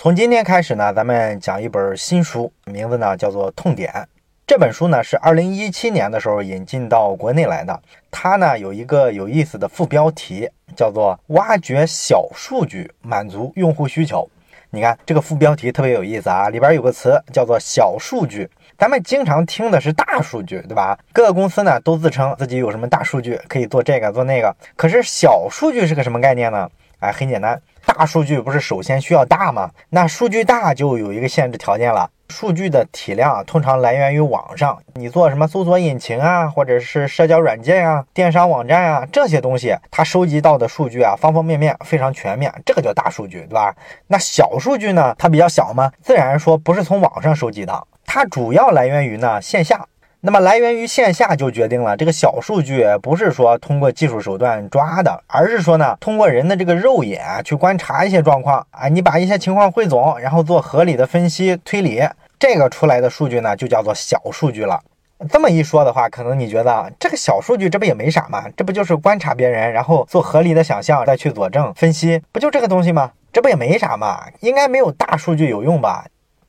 从今天开始呢，咱们讲一本新书，名字呢叫做《痛点》。这本书呢是二零一七年的时候引进到国内来的。它呢有一个有意思的副标题，叫做“挖掘小数据，满足用户需求”。你看这个副标题特别有意思啊，里边有个词叫做“小数据”。咱们经常听的是大数据，对吧？各个公司呢都自称自己有什么大数据，可以做这个做那个。可是小数据是个什么概念呢？哎，很简单。大数据不是首先需要大吗？那数据大就有一个限制条件了，数据的体量通常来源于网上，你做什么搜索引擎啊，或者是社交软件啊、电商网站啊这些东西，它收集到的数据啊，方方面面非常全面，这个叫大数据，对吧？那小数据呢，它比较小嘛，自然说不是从网上收集的，它主要来源于呢线下。那么来源于线下就决定了这个小数据不是说通过技术手段抓的，而是说呢通过人的这个肉眼去观察一些状况啊，你把一些情况汇总，然后做合理的分析推理，这个出来的数据呢就叫做小数据了。这么一说的话，可能你觉得这个小数据这不也没啥吗？这不就是观察别人，然后做合理的想象，再去佐证分析，不就这个东西吗？这不也没啥吗？应该没有大数据有用吧？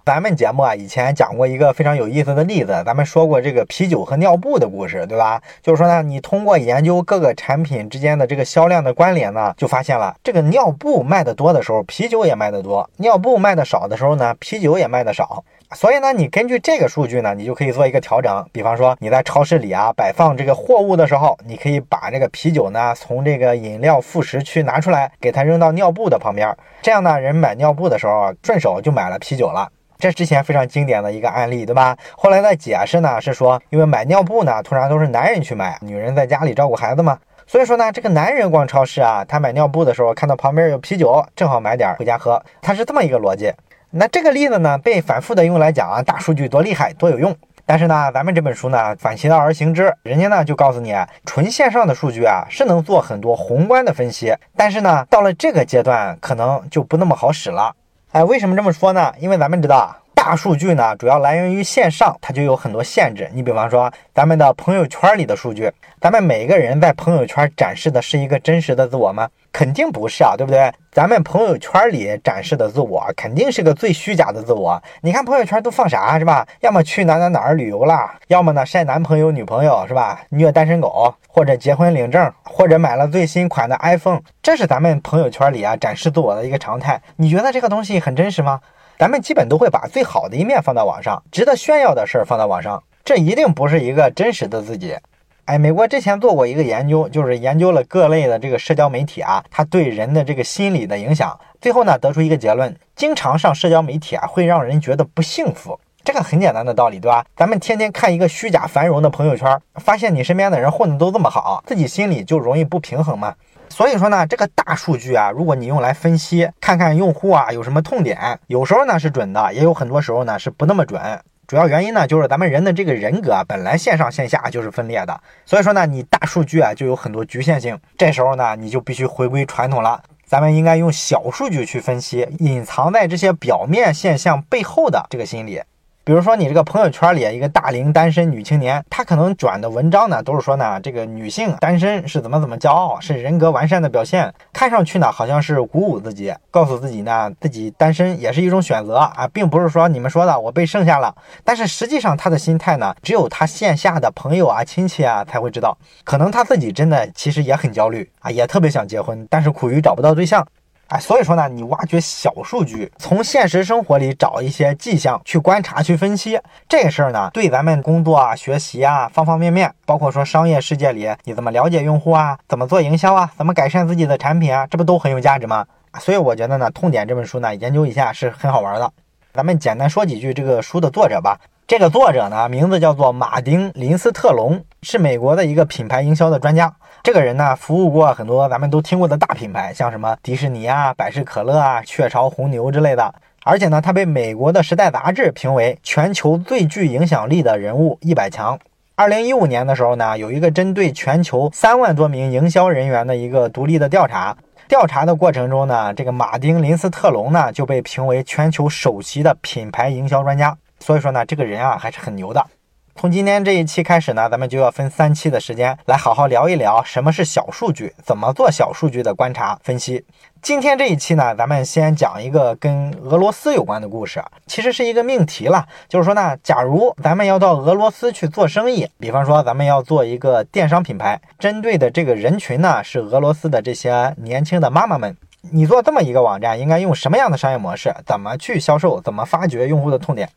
咱们节目啊，以前讲过一个非常有意思的例子，咱们说过这个啤酒和尿布的故事，对吧？就是说呢，你通过研究各个产品之间的这个销量的关联呢，就发现了这个尿布卖的多的时候，啤酒也卖的多；尿布卖的少的时候呢，啤酒也卖的少。所以呢，你根据这个数据呢，你就可以做一个调整。比方说你在超市里啊摆放这个货物的时候，你可以把这个啤酒呢从这个饮料副食区拿出来，给它扔到尿布的旁边。这样呢，人买尿布的时候顺手就买了啤酒了。这之前非常经典的一个案例，对吧？后来的解释呢是说，因为买尿布呢通常都是男人去买，女人在家里照顾孩子嘛，所以说呢，这个男人逛超市啊，他买尿布的时候看到旁边有啤酒，正好买点回家喝，他是这么一个逻辑。那这个例子呢被反复的用来讲啊，大数据多厉害多有用。但是呢，咱们这本书呢反其道而行之，人家呢就告诉你，纯线上的数据啊是能做很多宏观的分析，但是呢到了这个阶段可能就不那么好使了。哎，为什么这么说呢？因为咱们知道，大数据呢主要来源于线上，它就有很多限制。你比方说，咱们的朋友圈里的数据，咱们每个人在朋友圈展示的是一个真实的自我吗？肯定不是啊，对不对？咱们朋友圈里展示的自我，肯定是个最虚假的自我。你看朋友圈都放啥，是吧？要么去哪哪哪儿旅游了，要么呢晒男朋友女朋友，是吧？虐单身狗，或者结婚领证，或者买了最新款的 iPhone，这是咱们朋友圈里啊展示自我的一个常态。你觉得这个东西很真实吗？咱们基本都会把最好的一面放到网上，值得炫耀的事儿放到网上，这一定不是一个真实的自己。哎，美国之前做过一个研究，就是研究了各类的这个社交媒体啊，它对人的这个心理的影响。最后呢，得出一个结论：经常上社交媒体啊，会让人觉得不幸福。这个很简单的道理，对吧？咱们天天看一个虚假繁荣的朋友圈，发现你身边的人混的都这么好，自己心里就容易不平衡嘛。所以说呢，这个大数据啊，如果你用来分析，看看用户啊有什么痛点，有时候呢是准的，也有很多时候呢是不那么准。主要原因呢，就是咱们人的这个人格啊，本来线上线下就是分裂的，所以说呢，你大数据啊就有很多局限性。这时候呢，你就必须回归传统了，咱们应该用小数据去分析隐藏在这些表面现象背后的这个心理。比如说，你这个朋友圈里一个大龄单身女青年，她可能转的文章呢，都是说呢，这个女性单身是怎么怎么骄傲，是人格完善的表现，看上去呢，好像是鼓舞自己，告诉自己呢，自己单身也是一种选择啊，并不是说你们说的我被剩下了。但是实际上，她的心态呢，只有她线下的朋友啊、亲戚啊才会知道，可能她自己真的其实也很焦虑啊，也特别想结婚，但是苦于找不到对象。哎，所以说呢，你挖掘小数据，从现实生活里找一些迹象去观察、去分析，这事儿呢，对咱们工作啊、学习啊，方方面面，包括说商业世界里你怎么了解用户啊，怎么做营销啊，怎么改善自己的产品啊，这不都很有价值吗？所以我觉得呢，《痛点》这本书呢，研究一下是很好玩的。咱们简单说几句这个书的作者吧。这个作者呢，名字叫做马丁·林斯特龙，是美国的一个品牌营销的专家。这个人呢，服务过很多咱们都听过的大品牌，像什么迪士尼啊、百事可乐啊、雀巢红牛之类的。而且呢，他被美国的《时代》杂志评为全球最具影响力的人物一百强。二零一五年的时候呢，有一个针对全球三万多名营销人员的一个独立的调查。调查的过程中呢，这个马丁·林斯特龙呢就被评为全球首席的品牌营销专家。所以说呢，这个人啊还是很牛的。从今天这一期开始呢，咱们就要分三期的时间来好好聊一聊什么是小数据，怎么做小数据的观察分析。今天这一期呢，咱们先讲一个跟俄罗斯有关的故事，其实是一个命题了。就是说呢，假如咱们要到俄罗斯去做生意，比方说咱们要做一个电商品牌，针对的这个人群呢是俄罗斯的这些年轻的妈妈们，你做这么一个网站，应该用什么样的商业模式？怎么去销售？怎么发掘用户的痛点？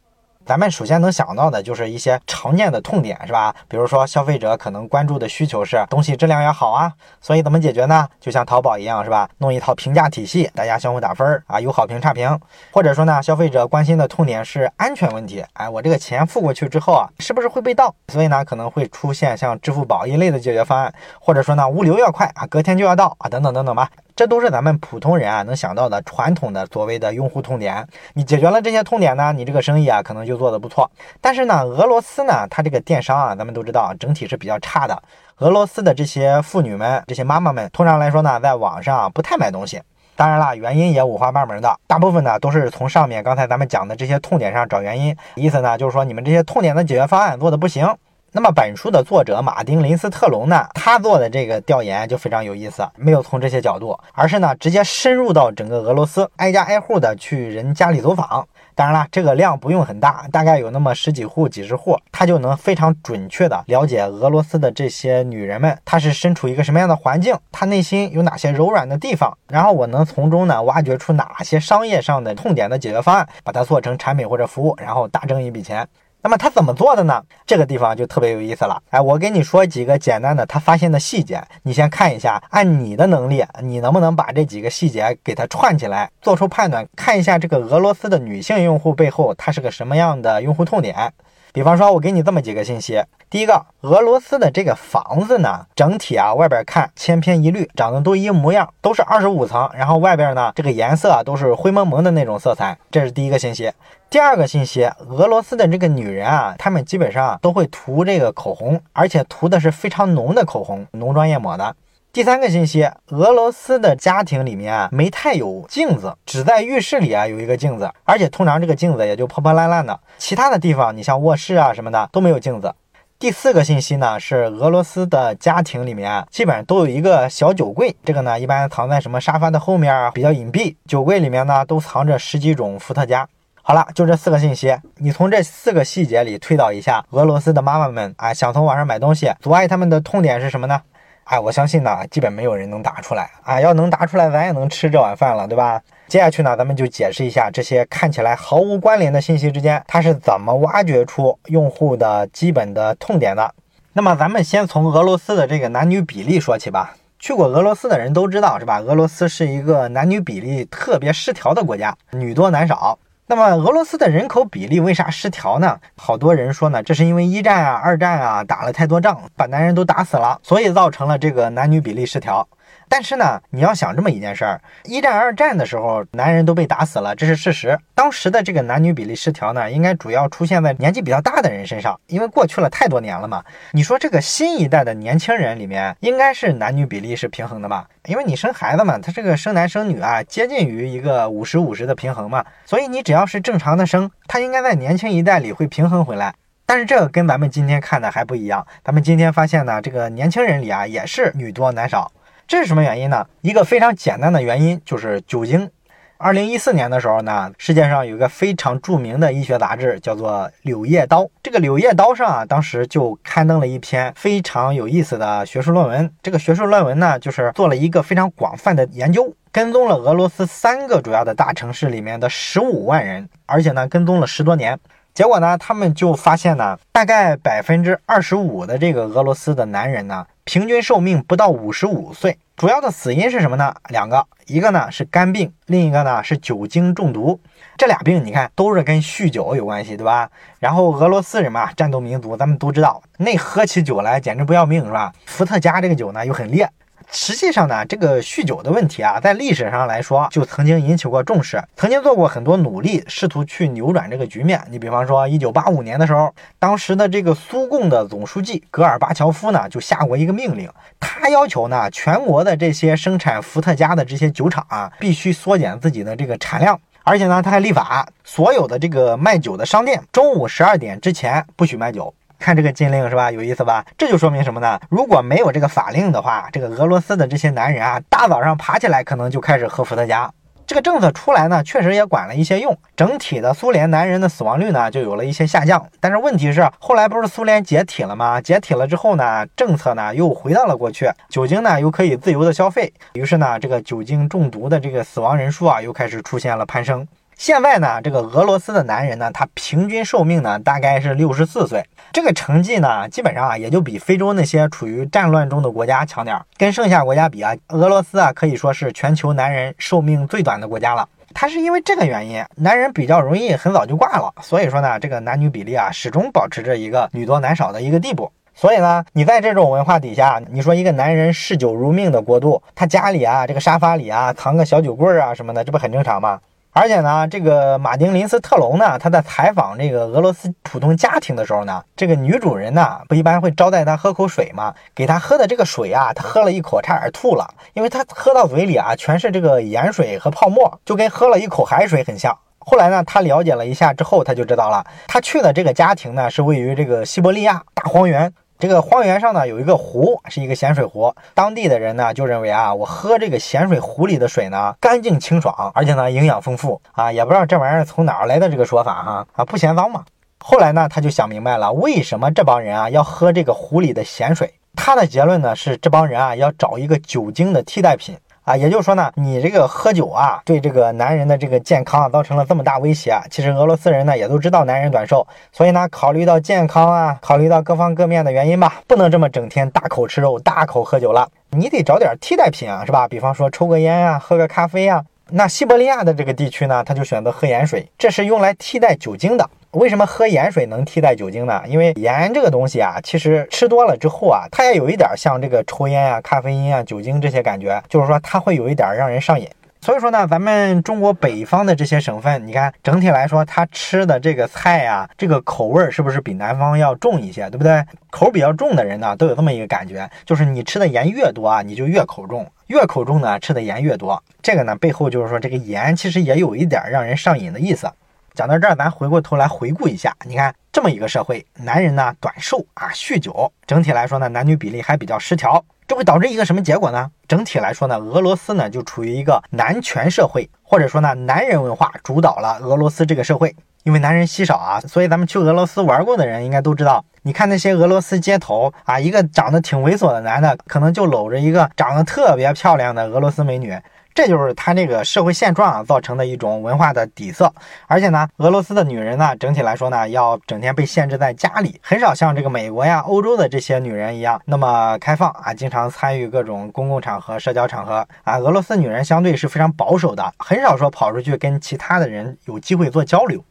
咱们首先能想到的就是一些常见的痛点，是吧？比如说消费者可能关注的需求是东西质量要好啊，所以怎么解决呢？就像淘宝一样，是吧？弄一套评价体系，大家相互打分儿啊，有好评差评。或者说呢，消费者关心的痛点是安全问题，哎，我这个钱付过去之后啊，是不是会被盗？所以呢，可能会出现像支付宝一类的解决方案，或者说呢，物流要快啊，隔天就要到啊，等等等等吧。这都是咱们普通人啊能想到的传统的所谓的用户痛点。你解决了这些痛点呢，你这个生意啊可能就做得不错。但是呢，俄罗斯呢，它这个电商啊，咱们都知道整体是比较差的。俄罗斯的这些妇女们、这些妈妈们，通常来说呢，在网上不太买东西。当然了，原因也五花八门的，大部分呢都是从上面刚才咱们讲的这些痛点上找原因。意思呢就是说，你们这些痛点的解决方案做的不行。那么本书的作者马丁·林斯特隆呢，他做的这个调研就非常有意思，没有从这些角度，而是呢直接深入到整个俄罗斯，挨家挨户的去人家里走访。当然了，这个量不用很大，大概有那么十几户、几十户，他就能非常准确的了解俄罗斯的这些女人们，她是身处一个什么样的环境，她内心有哪些柔软的地方，然后我能从中呢挖掘出哪些商业上的痛点的解决方案，把它做成产品或者服务，然后大挣一笔钱。那么他怎么做的呢？这个地方就特别有意思了。哎，我给你说几个简单的他发现的细节，你先看一下，按你的能力，你能不能把这几个细节给它串起来，做出判断？看一下这个俄罗斯的女性用户背后，它是个什么样的用户痛点？比方说，我给你这么几个信息：第一个，俄罗斯的这个房子呢，整体啊，外边看千篇一律，长得都一模样，都是二十五层，然后外边呢，这个颜色啊都是灰蒙蒙的那种色彩，这是第一个信息。第二个信息，俄罗斯的这个女人啊，她们基本上都会涂这个口红，而且涂的是非常浓的口红，浓妆艳抹的。第三个信息，俄罗斯的家庭里面啊，没太有镜子，只在浴室里啊有一个镜子，而且通常这个镜子也就破破烂烂的，其他的地方你像卧室啊什么的都没有镜子。第四个信息呢，是俄罗斯的家庭里面基本上都有一个小酒柜，这个呢一般藏在什么沙发的后面啊，比较隐蔽。酒柜里面呢都藏着十几种伏特加。好了，就这四个信息，你从这四个细节里推导一下，俄罗斯的妈妈们啊，想从网上买东西，阻碍他们的痛点是什么呢？哎，我相信呢，基本没有人能答出来啊。要能答出来，咱也能吃这碗饭了，对吧？接下去呢，咱们就解释一下这些看起来毫无关联的信息之间，它是怎么挖掘出用户的基本的痛点的。那么，咱们先从俄罗斯的这个男女比例说起吧。去过俄罗斯的人都知道，是吧？俄罗斯是一个男女比例特别失调的国家，女多男少。那么俄罗斯的人口比例为啥失调呢？好多人说呢，这是因为一战啊、二战啊打了太多仗，把男人都打死了，所以造成了这个男女比例失调。但是呢，你要想这么一件事儿，一战、二战的时候，男人都被打死了，这是事实。当时的这个男女比例失调呢，应该主要出现在年纪比较大的人身上，因为过去了太多年了嘛。你说这个新一代的年轻人里面，应该是男女比例是平衡的吧？因为你生孩子嘛，他这个生男生女啊，接近于一个五十五十的平衡嘛。所以你只要是正常的生，他应该在年轻一代里会平衡回来。但是这个跟咱们今天看的还不一样，咱们今天发现呢，这个年轻人里啊，也是女多男少。这是什么原因呢？一个非常简单的原因就是酒精。二零一四年的时候呢，世界上有一个非常著名的医学杂志，叫做《柳叶刀》。这个《柳叶刀》上啊，当时就刊登了一篇非常有意思的学术论文。这个学术论文呢，就是做了一个非常广泛的研究，跟踪了俄罗斯三个主要的大城市里面的十五万人，而且呢，跟踪了十多年。结果呢，他们就发现呢，大概百分之二十五的这个俄罗斯的男人呢。平均寿命不到五十五岁，主要的死因是什么呢？两个，一个呢是肝病，另一个呢是酒精中毒。这俩病你看都是跟酗酒有关系，对吧？然后俄罗斯人嘛，战斗民族，咱们都知道，那喝起酒来简直不要命，是吧？伏特加这个酒呢又很烈。实际上呢，这个酗酒的问题啊，在历史上来说就曾经引起过重视，曾经做过很多努力，试图去扭转这个局面。你比方说，一九八五年的时候，当时的这个苏共的总书记戈尔巴乔夫呢，就下过一个命令，他要求呢，全国的这些生产伏特加的这些酒厂啊，必须缩减自己的这个产量，而且呢，他还立法，所有的这个卖酒的商店，中午十二点之前不许卖酒。看这个禁令是吧？有意思吧？这就说明什么呢？如果没有这个法令的话，这个俄罗斯的这些男人啊，大早上爬起来可能就开始喝伏特加。这个政策出来呢，确实也管了一些用，整体的苏联男人的死亡率呢就有了一些下降。但是问题是，后来不是苏联解体了吗？解体了之后呢，政策呢又回到了过去，酒精呢又可以自由的消费，于是呢，这个酒精中毒的这个死亡人数啊又开始出现了攀升。现在呢，这个俄罗斯的男人呢，他平均寿命呢大概是六十四岁，这个成绩呢，基本上啊也就比非洲那些处于战乱中的国家强点儿。跟剩下国家比啊，俄罗斯啊可以说是全球男人寿命最短的国家了。他是因为这个原因，男人比较容易很早就挂了，所以说呢，这个男女比例啊始终保持着一个女多男少的一个地步。所以呢，你在这种文化底下，你说一个男人嗜酒如命的国度，他家里啊这个沙发里啊藏个小酒柜啊什么的，这不很正常吗？而且呢，这个马丁林斯特隆呢，他在采访这个俄罗斯普通家庭的时候呢，这个女主人呢，不一般会招待他喝口水吗？给他喝的这个水啊，他喝了一口差点吐了，因为他喝到嘴里啊，全是这个盐水和泡沫，就跟喝了一口海水很像。后来呢，他了解了一下之后，他就知道了，他去的这个家庭呢，是位于这个西伯利亚大荒原。这个荒原上呢有一个湖，是一个咸水湖。当地的人呢就认为啊，我喝这个咸水湖里的水呢，干净清爽，而且呢营养丰富啊。也不知道这玩意儿从哪儿来的这个说法哈啊，不嫌脏嘛。后来呢他就想明白了，为什么这帮人啊要喝这个湖里的咸水？他的结论呢是这帮人啊要找一个酒精的替代品。啊，也就是说呢，你这个喝酒啊，对这个男人的这个健康啊造成了这么大威胁。其实俄罗斯人呢也都知道男人短寿，所以呢，考虑到健康啊，考虑到各方各面的原因吧，不能这么整天大口吃肉、大口喝酒了，你得找点替代品啊，是吧？比方说抽个烟啊，喝个咖啡啊。那西伯利亚的这个地区呢，他就选择喝盐水，这是用来替代酒精的。为什么喝盐水能替代酒精呢？因为盐这个东西啊，其实吃多了之后啊，它也有一点像这个抽烟啊、咖啡因啊、酒精这些感觉，就是说它会有一点让人上瘾。所以说呢，咱们中国北方的这些省份，你看整体来说，他吃的这个菜啊，这个口味儿是不是比南方要重一些，对不对？口比较重的人呢，都有这么一个感觉，就是你吃的盐越多啊，你就越口重，越口重呢，吃的盐越多。这个呢，背后就是说这个盐其实也有一点让人上瘾的意思。讲到这儿，咱回过头来回顾一下，你看这么一个社会，男人呢短寿啊，酗酒，整体来说呢，男女比例还比较失调，这会导致一个什么结果呢？整体来说呢，俄罗斯呢就处于一个男权社会，或者说呢，男人文化主导了俄罗斯这个社会。因为男人稀少啊，所以咱们去俄罗斯玩过的人应该都知道，你看那些俄罗斯街头啊，一个长得挺猥琐的男的，可能就搂着一个长得特别漂亮的俄罗斯美女。这就是他这个社会现状啊造成的一种文化的底色，而且呢，俄罗斯的女人呢，整体来说呢，要整天被限制在家里，很少像这个美国呀、欧洲的这些女人一样那么开放啊，经常参与各种公共场合、社交场合啊。俄罗斯女人相对是非常保守的，很少说跑出去跟其他的人有机会做交流。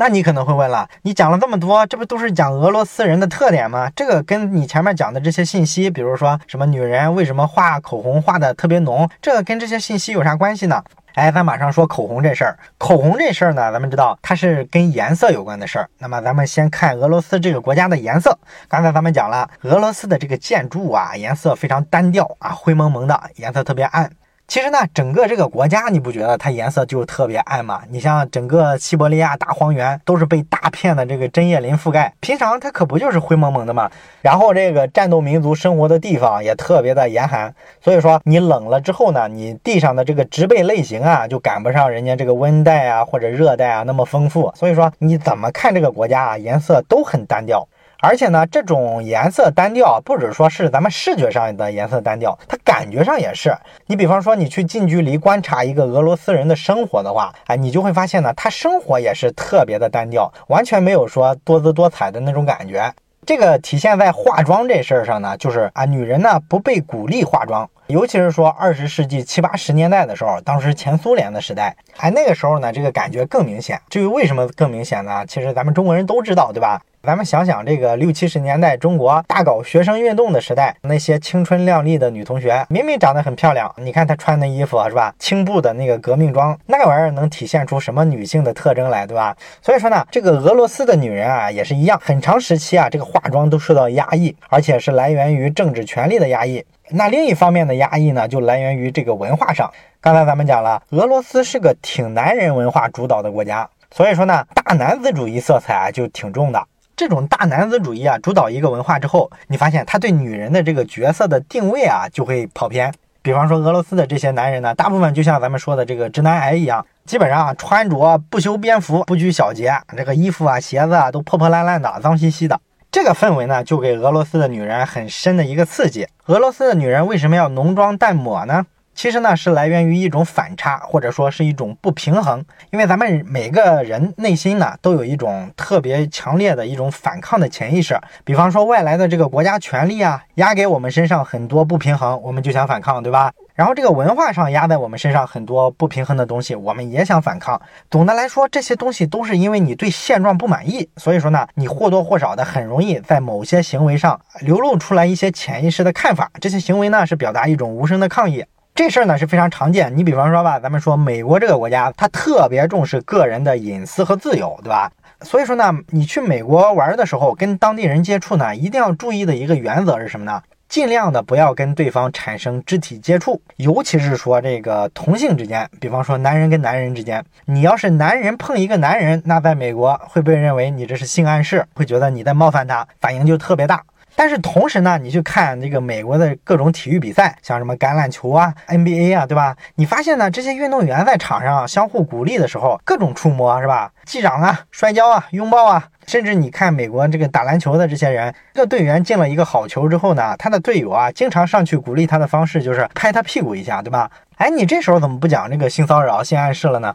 那你可能会问了，你讲了这么多，这不都是讲俄罗斯人的特点吗？这个跟你前面讲的这些信息，比如说什么女人为什么画口红画的特别浓，这个跟这些信息有啥关系呢？哎，咱马上说口红这事儿。口红这事儿呢，咱们知道它是跟颜色有关的事儿。那么咱们先看俄罗斯这个国家的颜色。刚才咱们讲了，俄罗斯的这个建筑啊，颜色非常单调啊，灰蒙蒙的，颜色特别暗。其实呢，整个这个国家，你不觉得它颜色就特别暗吗？你像整个西伯利亚大荒原都是被大片的这个针叶林覆盖，平常它可不就是灰蒙蒙的吗？然后这个战斗民族生活的地方也特别的严寒，所以说你冷了之后呢，你地上的这个植被类型啊，就赶不上人家这个温带啊或者热带啊那么丰富，所以说你怎么看这个国家啊，颜色都很单调。而且呢，这种颜色单调，不只说是咱们视觉上的颜色单调，它感觉上也是。你比方说，你去近距离观察一个俄罗斯人的生活的话，哎，你就会发现呢，他生活也是特别的单调，完全没有说多姿多彩的那种感觉。这个体现在化妆这事儿上呢，就是啊，女人呢不被鼓励化妆，尤其是说二十世纪七八十年代的时候，当时前苏联的时代，哎，那个时候呢，这个感觉更明显。至于为什么更明显呢？其实咱们中国人都知道，对吧？咱们想想，这个六七十年代中国大搞学生运动的时代，那些青春靓丽的女同学，明明长得很漂亮，你看她穿的衣服是吧？青布的那个革命装，那玩意儿能体现出什么女性的特征来，对吧？所以说呢，这个俄罗斯的女人啊，也是一样，很长时期啊，这个化妆都受到压抑，而且是来源于政治权力的压抑。那另一方面的压抑呢，就来源于这个文化上。刚才咱们讲了，俄罗斯是个挺男人文化主导的国家，所以说呢，大男子主义色彩啊就挺重的。这种大男子主义啊，主导一个文化之后，你发现他对女人的这个角色的定位啊，就会跑偏。比方说俄罗斯的这些男人呢，大部分就像咱们说的这个直男癌一样，基本上啊穿着不修边幅、不拘小节，这个衣服啊、鞋子啊都破破烂烂的、脏兮兮的。这个氛围呢，就给俄罗斯的女人很深的一个刺激。俄罗斯的女人为什么要浓妆淡抹呢？其实呢，是来源于一种反差，或者说是一种不平衡。因为咱们每个人内心呢，都有一种特别强烈的一种反抗的潜意识。比方说，外来的这个国家权力啊，压给我们身上很多不平衡，我们就想反抗，对吧？然后这个文化上压在我们身上很多不平衡的东西，我们也想反抗。总的来说，这些东西都是因为你对现状不满意，所以说呢，你或多或少的很容易在某些行为上流露出来一些潜意识的看法。这些行为呢，是表达一种无声的抗议。这事儿呢是非常常见。你比方说吧，咱们说美国这个国家，它特别重视个人的隐私和自由，对吧？所以说呢，你去美国玩的时候，跟当地人接触呢，一定要注意的一个原则是什么呢？尽量的不要跟对方产生肢体接触，尤其是说这个同性之间，比方说男人跟男人之间，你要是男人碰一个男人，那在美国会被认为你这是性暗示，会觉得你在冒犯他，反应就特别大。但是同时呢，你去看这个美国的各种体育比赛，像什么橄榄球啊、NBA 啊，对吧？你发现呢，这些运动员在场上相互鼓励的时候，各种触摸是吧？击掌啊、摔跤啊、拥抱啊，甚至你看美国这个打篮球的这些人，这个队员进了一个好球之后呢，他的队友啊，经常上去鼓励他的方式就是拍他屁股一下，对吧？哎，你这时候怎么不讲这个性骚扰、性暗示了呢？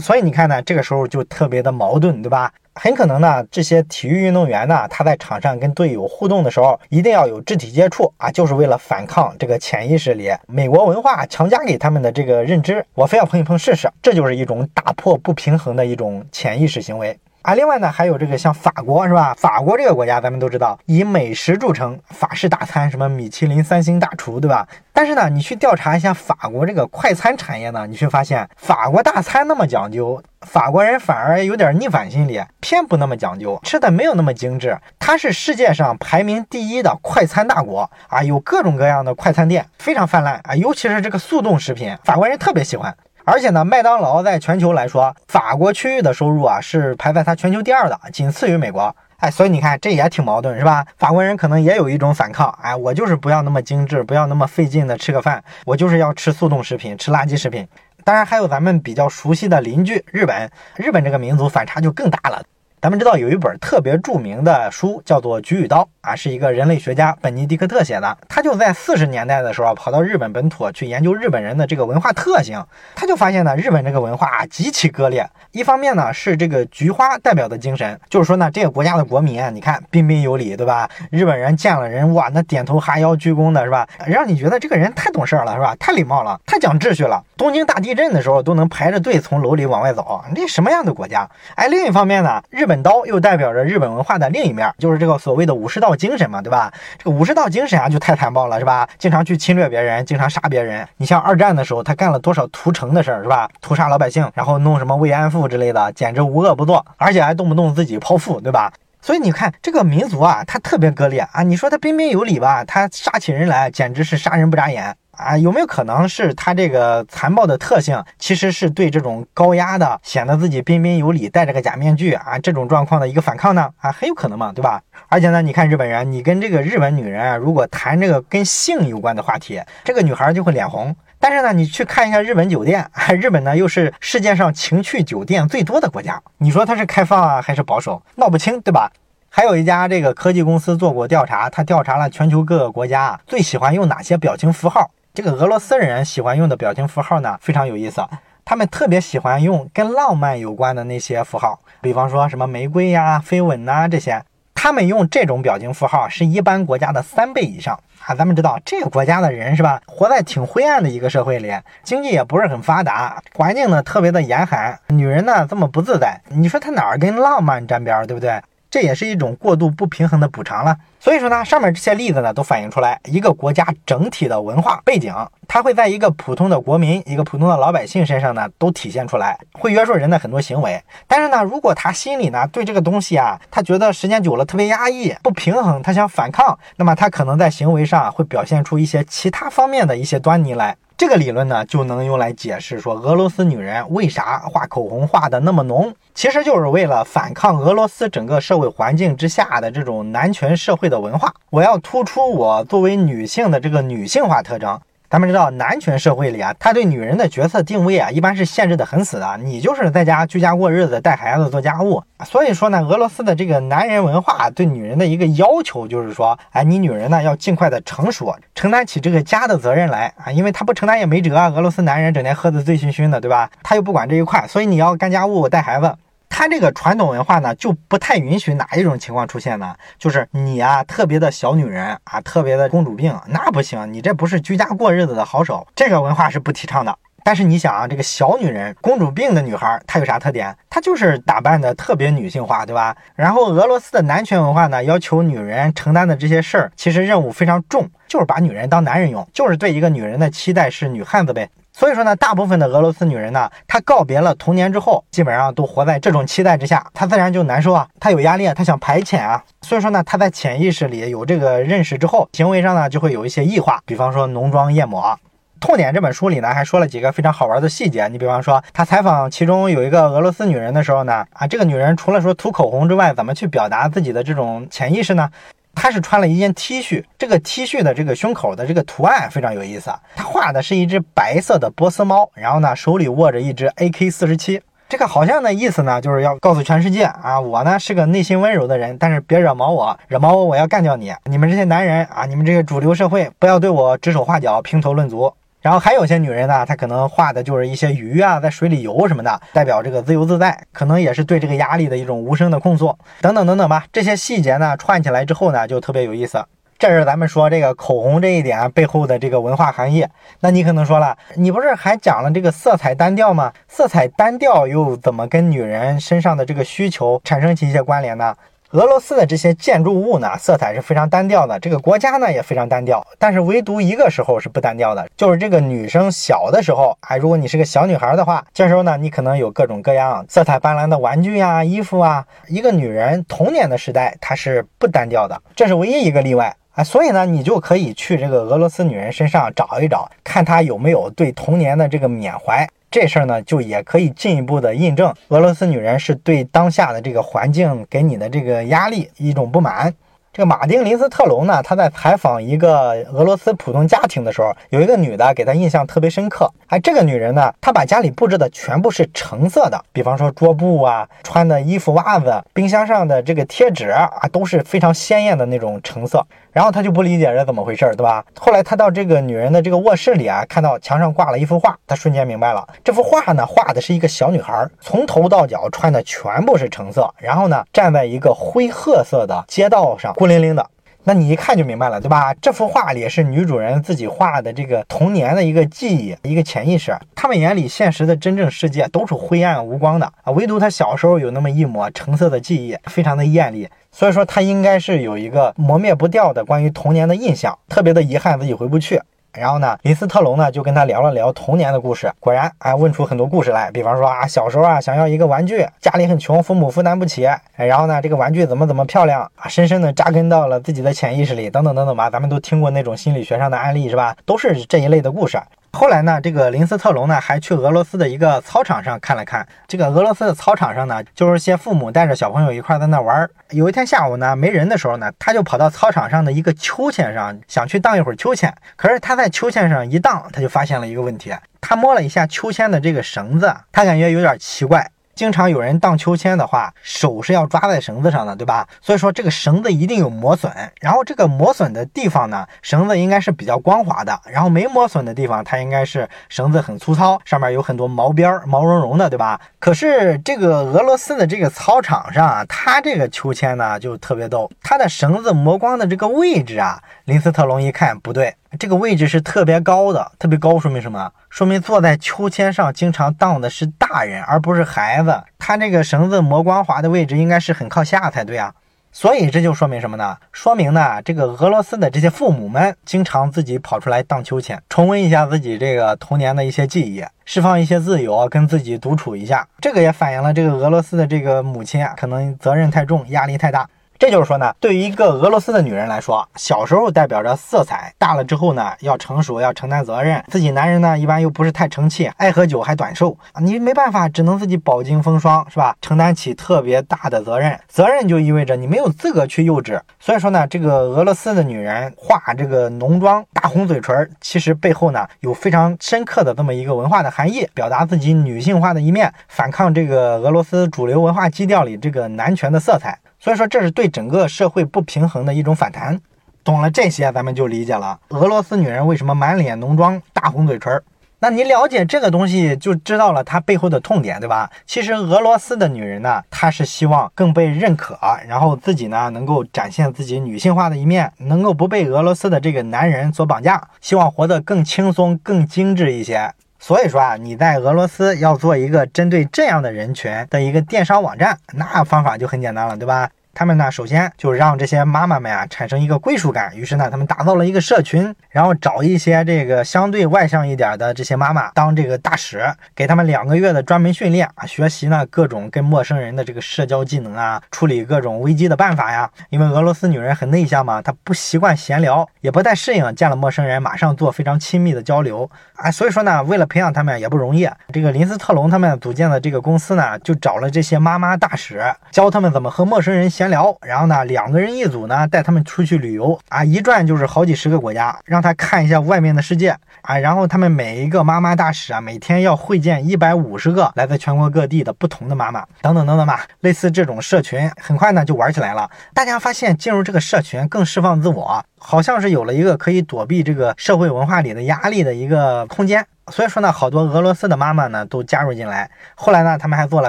所以你看呢，这个时候就特别的矛盾，对吧？很可能呢，这些体育运动员呢，他在场上跟队友互动的时候，一定要有肢体接触啊，就是为了反抗这个潜意识里美国文化强加给他们的这个认知，我非要碰一碰试试，这就是一种打破不平衡的一种潜意识行为。啊，另外呢，还有这个像法国是吧？法国这个国家咱们都知道以美食著称，法式大餐什么米其林三星大厨，对吧？但是呢，你去调查一下法国这个快餐产业呢，你却发现法国大餐那么讲究，法国人反而有点逆反心理，偏不那么讲究，吃的没有那么精致。它是世界上排名第一的快餐大国啊，有各种各样的快餐店，非常泛滥啊，尤其是这个速冻食品，法国人特别喜欢。而且呢，麦当劳在全球来说，法国区域的收入啊是排在它全球第二的，仅次于美国。哎，所以你看，这也挺矛盾，是吧？法国人可能也有一种反抗，哎，我就是不要那么精致，不要那么费劲的吃个饭，我就是要吃速冻食品，吃垃圾食品。当然，还有咱们比较熟悉的邻居日本，日本这个民族反差就更大了。咱们知道有一本特别著名的书，叫做《菊与刀》啊，是一个人类学家本尼迪克特写的。他就在四十年代的时候跑到日本本土去研究日本人的这个文化特性，他就发现呢，日本这个文化啊极其割裂。一方面呢是这个菊花代表的精神，就是说呢这个国家的国民啊，你看彬彬有礼，对吧？日本人见了人哇，那点头哈腰鞠躬的是吧？让你觉得这个人太懂事了，是吧？太礼貌了，太讲秩序了。东京大地震的时候都能排着队从楼里往外走，这什么样的国家？哎，另一方面呢，日本。刀又代表着日本文化的另一面，就是这个所谓的武士道精神嘛，对吧？这个武士道精神啊，就太残暴了，是吧？经常去侵略别人，经常杀别人。你像二战的时候，他干了多少屠城的事儿，是吧？屠杀老百姓，然后弄什么慰安妇之类的，简直无恶不作，而且还动不动自己剖腹，对吧？所以你看这个民族啊，他特别割裂啊。你说他彬彬有礼吧，他杀起人来简直是杀人不眨眼。啊，有没有可能是他这个残暴的特性，其实是对这种高压的、显得自己彬彬有礼、戴着个假面具啊这种状况的一个反抗呢？啊，很有可能嘛，对吧？而且呢，你看日本人，你跟这个日本女人啊，如果谈这个跟性有关的话题，这个女孩就会脸红。但是呢，你去看一下日本酒店，日本呢又是世界上情趣酒店最多的国家，你说它是开放啊还是保守？闹不清，对吧？还有一家这个科技公司做过调查，他调查了全球各个国家最喜欢用哪些表情符号。这个俄罗斯人喜欢用的表情符号呢，非常有意思。他们特别喜欢用跟浪漫有关的那些符号，比方说什么玫瑰呀、飞吻呐这些。他们用这种表情符号是一般国家的三倍以上啊！咱们知道这个国家的人是吧，活在挺灰暗的一个社会里，经济也不是很发达，环境呢特别的严寒，女人呢这么不自在，你说他哪儿跟浪漫沾边儿，对不对？这也是一种过度不平衡的补偿了。所以说呢，上面这些例子呢，都反映出来一个国家整体的文化背景，它会在一个普通的国民、一个普通的老百姓身上呢，都体现出来，会约束人的很多行为。但是呢，如果他心里呢对这个东西啊，他觉得时间久了特别压抑、不平衡，他想反抗，那么他可能在行为上会表现出一些其他方面的一些端倪来。这个理论呢，就能用来解释说俄罗斯女人为啥画口红画的那么浓，其实就是为了反抗俄罗斯整个社会环境之下的这种男权社会的文化。我要突出我作为女性的这个女性化特征。咱们知道，男权社会里啊，他对女人的角色定位啊，一般是限制的很死的。你就是在家居家过日子，带孩子做家务。所以说呢，俄罗斯的这个男人文化对女人的一个要求就是说，哎，你女人呢要尽快的成熟，承担起这个家的责任来啊，因为他不承担也没辙啊。俄罗斯男人整天喝得醉醺醺的，对吧？他又不管这一块，所以你要干家务、带孩子。他这个传统文化呢，就不太允许哪一种情况出现呢？就是你啊，特别的小女人啊，特别的公主病，那不行，你这不是居家过日子的好手。这个文化是不提倡的。但是你想啊，这个小女人、公主病的女孩，她有啥特点？她就是打扮的特别女性化，对吧？然后俄罗斯的男权文化呢，要求女人承担的这些事儿，其实任务非常重，就是把女人当男人用，就是对一个女人的期待是女汉子呗。所以说呢，大部分的俄罗斯女人呢，她告别了童年之后，基本上都活在这种期待之下，她自然就难受啊，她有压力，她想排遣啊。所以说呢，她在潜意识里有这个认识之后，行为上呢就会有一些异化，比方说浓妆艳抹。痛点这本书里呢，还说了几个非常好玩的细节。你比方说，他采访其中有一个俄罗斯女人的时候呢，啊，这个女人除了说涂口红之外，怎么去表达自己的这种潜意识呢？他是穿了一件 T 恤，这个 T 恤的这个胸口的这个图案非常有意思啊。他画的是一只白色的波斯猫，然后呢手里握着一只 AK 四十七。这个好像的意思呢，就是要告诉全世界啊，我呢是个内心温柔的人，但是别惹毛我，惹毛我我要干掉你。你们这些男人啊，你们这些主流社会不要对我指手画脚、评头论足。然后还有些女人呢，她可能画的就是一些鱼啊，在水里游什么的，代表这个自由自在，可能也是对这个压力的一种无声的控诉，等等等等吧。这些细节呢串起来之后呢，就特别有意思。这是咱们说这个口红这一点背后的这个文化含义。那你可能说了，你不是还讲了这个色彩单调吗？色彩单调又怎么跟女人身上的这个需求产生起一些关联呢？俄罗斯的这些建筑物呢，色彩是非常单调的。这个国家呢也非常单调，但是唯独一个时候是不单调的，就是这个女生小的时候，哎，如果你是个小女孩的话，这时候呢，你可能有各种各样色彩斑斓的玩具呀、衣服啊。一个女人童年的时代，她是不单调的，这是唯一一个例外啊。所以呢，你就可以去这个俄罗斯女人身上找一找，看她有没有对童年的这个缅怀。这事儿呢，就也可以进一步的印证俄罗斯女人是对当下的这个环境给你的这个压力一种不满。这个马丁·林斯特龙呢，他在采访一个俄罗斯普通家庭的时候，有一个女的给他印象特别深刻。哎，这个女人呢，她把家里布置的全部是橙色的，比方说桌布啊、穿的衣服、袜子、冰箱上的这个贴纸啊，都是非常鲜艳的那种橙色。然后他就不理解这怎么回事，对吧？后来他到这个女人的这个卧室里啊，看到墙上挂了一幅画，他瞬间明白了，这幅画呢，画的是一个小女孩，从头到脚穿的全部是橙色，然后呢，站在一个灰褐色的街道上。孤零零的，那你一看就明白了，对吧？这幅画里是女主人自己画的这个童年的一个记忆，一个潜意识。他们眼里现实的真正世界都是灰暗无光的啊，唯独她小时候有那么一抹橙色的记忆，非常的艳丽。所以说她应该是有一个磨灭不掉的关于童年的印象，特别的遗憾自己回不去。然后呢，林斯特龙呢就跟他聊了聊童年的故事，果然啊问出很多故事来，比方说啊小时候啊想要一个玩具，家里很穷，父母负担不起，然后呢这个玩具怎么怎么漂亮啊，深深的扎根到了自己的潜意识里，等等等等吧，咱们都听过那种心理学上的案例是吧？都是这一类的故事。后来呢，这个林斯特龙呢还去俄罗斯的一个操场上看了看。这个俄罗斯的操场上呢，就是些父母带着小朋友一块在那玩。有一天下午呢，没人的时候呢，他就跑到操场上的一个秋千上，想去荡一会儿秋千。可是他在秋千上一荡，他就发现了一个问题。他摸了一下秋千的这个绳子，他感觉有点奇怪。经常有人荡秋千的话，手是要抓在绳子上的，对吧？所以说这个绳子一定有磨损，然后这个磨损的地方呢，绳子应该是比较光滑的，然后没磨损的地方，它应该是绳子很粗糙，上面有很多毛边儿，毛茸茸的，对吧？可是这个俄罗斯的这个操场上啊，它这个秋千呢就特别逗，它的绳子磨光的这个位置啊，林斯特龙一看不对。这个位置是特别高的，特别高说明什么？说明坐在秋千上经常荡的是大人，而不是孩子。他这个绳子磨光滑的位置应该是很靠下才对啊。所以这就说明什么呢？说明呢，这个俄罗斯的这些父母们经常自己跑出来荡秋千，重温一下自己这个童年的一些记忆，释放一些自由，跟自己独处一下。这个也反映了这个俄罗斯的这个母亲啊，可能责任太重，压力太大。这就是说呢，对于一个俄罗斯的女人来说，小时候代表着色彩，大了之后呢，要成熟，要承担责任。自己男人呢，一般又不是太成器，爱喝酒还短寿啊，你没办法，只能自己饱经风霜，是吧？承担起特别大的责任，责任就意味着你没有资格去幼稚。所以说呢，这个俄罗斯的女人化这个浓妆、大红嘴唇，其实背后呢有非常深刻的这么一个文化的含义，表达自己女性化的一面，反抗这个俄罗斯主流文化基调里这个男权的色彩。所以说，这是对整个社会不平衡的一种反弹。懂了这些，咱们就理解了俄罗斯女人为什么满脸浓妆、大红嘴唇。那你了解这个东西，就知道了它背后的痛点，对吧？其实俄罗斯的女人呢，她是希望更被认可，然后自己呢能够展现自己女性化的一面，能够不被俄罗斯的这个男人所绑架，希望活得更轻松、更精致一些。所以说啊，你在俄罗斯要做一个针对这样的人群的一个电商网站，那方法就很简单了，对吧？他们呢，首先就让这些妈妈们啊产生一个归属感，于是呢，他们打造了一个社群，然后找一些这个相对外向一点的这些妈妈当这个大使，给他们两个月的专门训练啊，学习呢各种跟陌生人的这个社交技能啊，处理各种危机的办法呀。因为俄罗斯女人很内向嘛，她不习惯闲聊，也不太适应见了陌生人马上做非常亲密的交流啊。所以说呢，为了培养他们也不容易，这个林斯特隆他们组建的这个公司呢，就找了这些妈妈大使，教他们怎么和陌生人闲。闲聊，然后呢，两个人一组呢，带他们出去旅游啊，一转就是好几十个国家，让他看一下外面的世界啊。然后他们每一个妈妈大使啊，每天要会见一百五十个来自全国各地的不同的妈妈，等等等等吧。类似这种社群，很快呢就玩起来了。大家发现进入这个社群更释放自我，好像是有了一个可以躲避这个社会文化里的压力的一个空间。所以说呢，好多俄罗斯的妈妈呢都加入进来。后来呢，他们还做了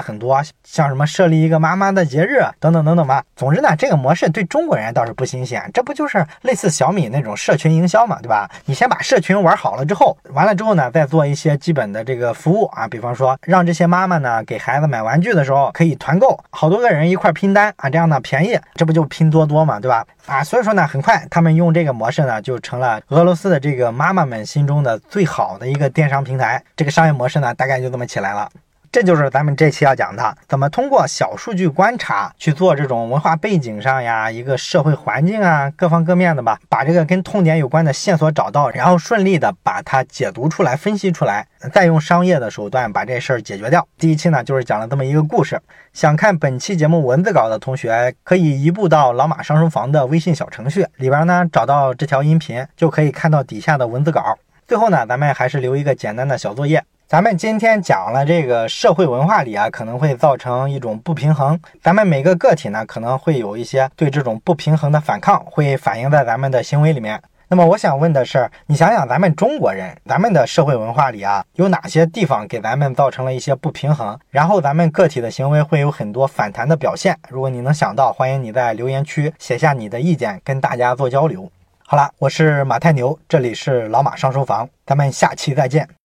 很多，像什么设立一个妈妈的节日等等等等吧。总之呢，这个模式对中国人倒是不新鲜，这不就是类似小米那种社群营销嘛，对吧？你先把社群玩好了之后，完了之后呢，再做一些基本的这个服务啊，比方说让这些妈妈呢给孩子买玩具的时候可以团购，好多个人一块拼单啊，这样呢便宜，这不就拼多多嘛，对吧？啊，所以说呢，很快他们用用这个模式呢，就成了俄罗斯的这个妈妈们心中的最好的一个电商平台。这个商业模式呢，大概就这么起来了。这就是咱们这期要讲的，怎么通过小数据观察去做这种文化背景上呀，一个社会环境啊，各方各面的吧，把这个跟痛点有关的线索找到，然后顺利的把它解读出来、分析出来，再用商业的手段把这事儿解决掉。第一期呢，就是讲了这么一个故事。想看本期节目文字稿的同学，可以移步到老马上书房的微信小程序里边呢，找到这条音频，就可以看到底下的文字稿。最后呢，咱们还是留一个简单的小作业。咱们今天讲了这个社会文化里啊，可能会造成一种不平衡。咱们每个个体呢，可能会有一些对这种不平衡的反抗，会反映在咱们的行为里面。那么我想问的是，你想想咱们中国人，咱们的社会文化里啊，有哪些地方给咱们造成了一些不平衡？然后咱们个体的行为会有很多反弹的表现。如果你能想到，欢迎你在留言区写下你的意见，跟大家做交流。好了，我是马太牛，这里是老马上书房，咱们下期再见。